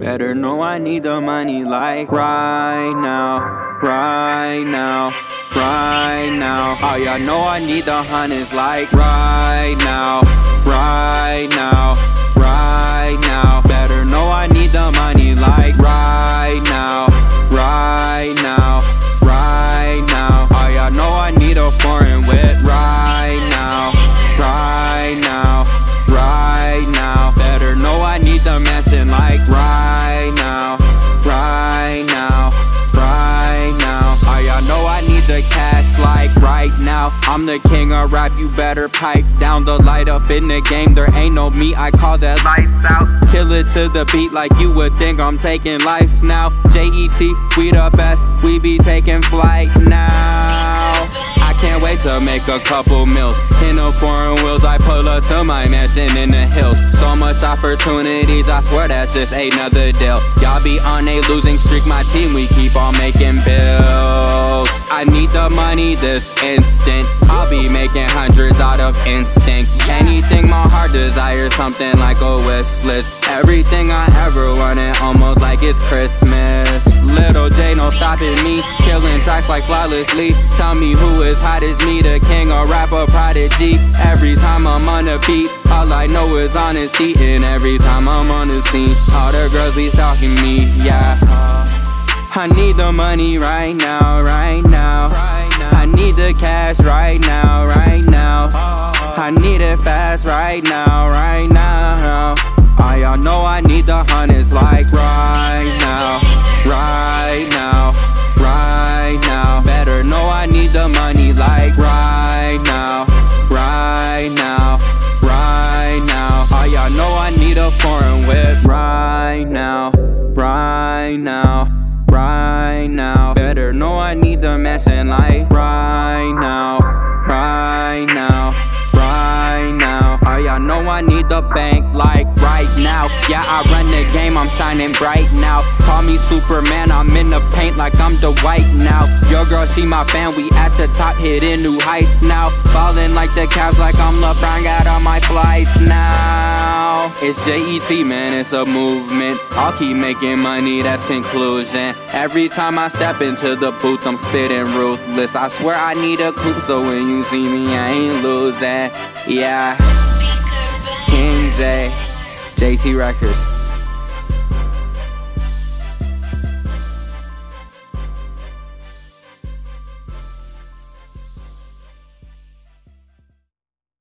Better know I need the money like right now, right now, right now. Oh, y'all know I need the hundreds like right now, right now, I messing like right now, right now, right now. Oh, y'all know I need the cash like right now. I'm the king of rap, you better pipe down the light up in the game. There ain't no me, I call that lights out. Kill it to the beat like you would think I'm taking lives now. JET, we the best, we be taking flight now. I can't wait to make a couple meals. In the foreign wheels, I pull up to my mansion in the hills. So much opportunities, I swear that's just another deal. Y'all be on a losing streak, my team, we keep on making bills. I need the money this instant. I'll be making hundreds out of instinct. Anything my heart desires, something like a wish list. Everything I ever wanted, almost like it's Christmas. Little J, no stopping me. Killing tracks like flawlessly. Tell me who is hot as me, the king or rapper prodigy. Every time I'm on the beat, all I know is honesty. And every time I'm on the scene, all the girls be stalking me, yeah. I need the money right now, right now. I need the cash right now, right now. I need it fast right now, right know I need the bank like right now. Yeah, I run the game, I'm shining bright now. Call me Superman, I'm in the paint like I'm the white now. Your girl see my fan, we at the top, hitting new heights now. Falling like the Cavs, like I'm LeBron, got all my flights now. It's JET, man, it's a movement. I'll keep making money, that's conclusion. Every time I step into the booth, I'm spitting ruthless. I swear I need a coupe, so when you see me, I ain't losing. Yeah. King J, JET Records.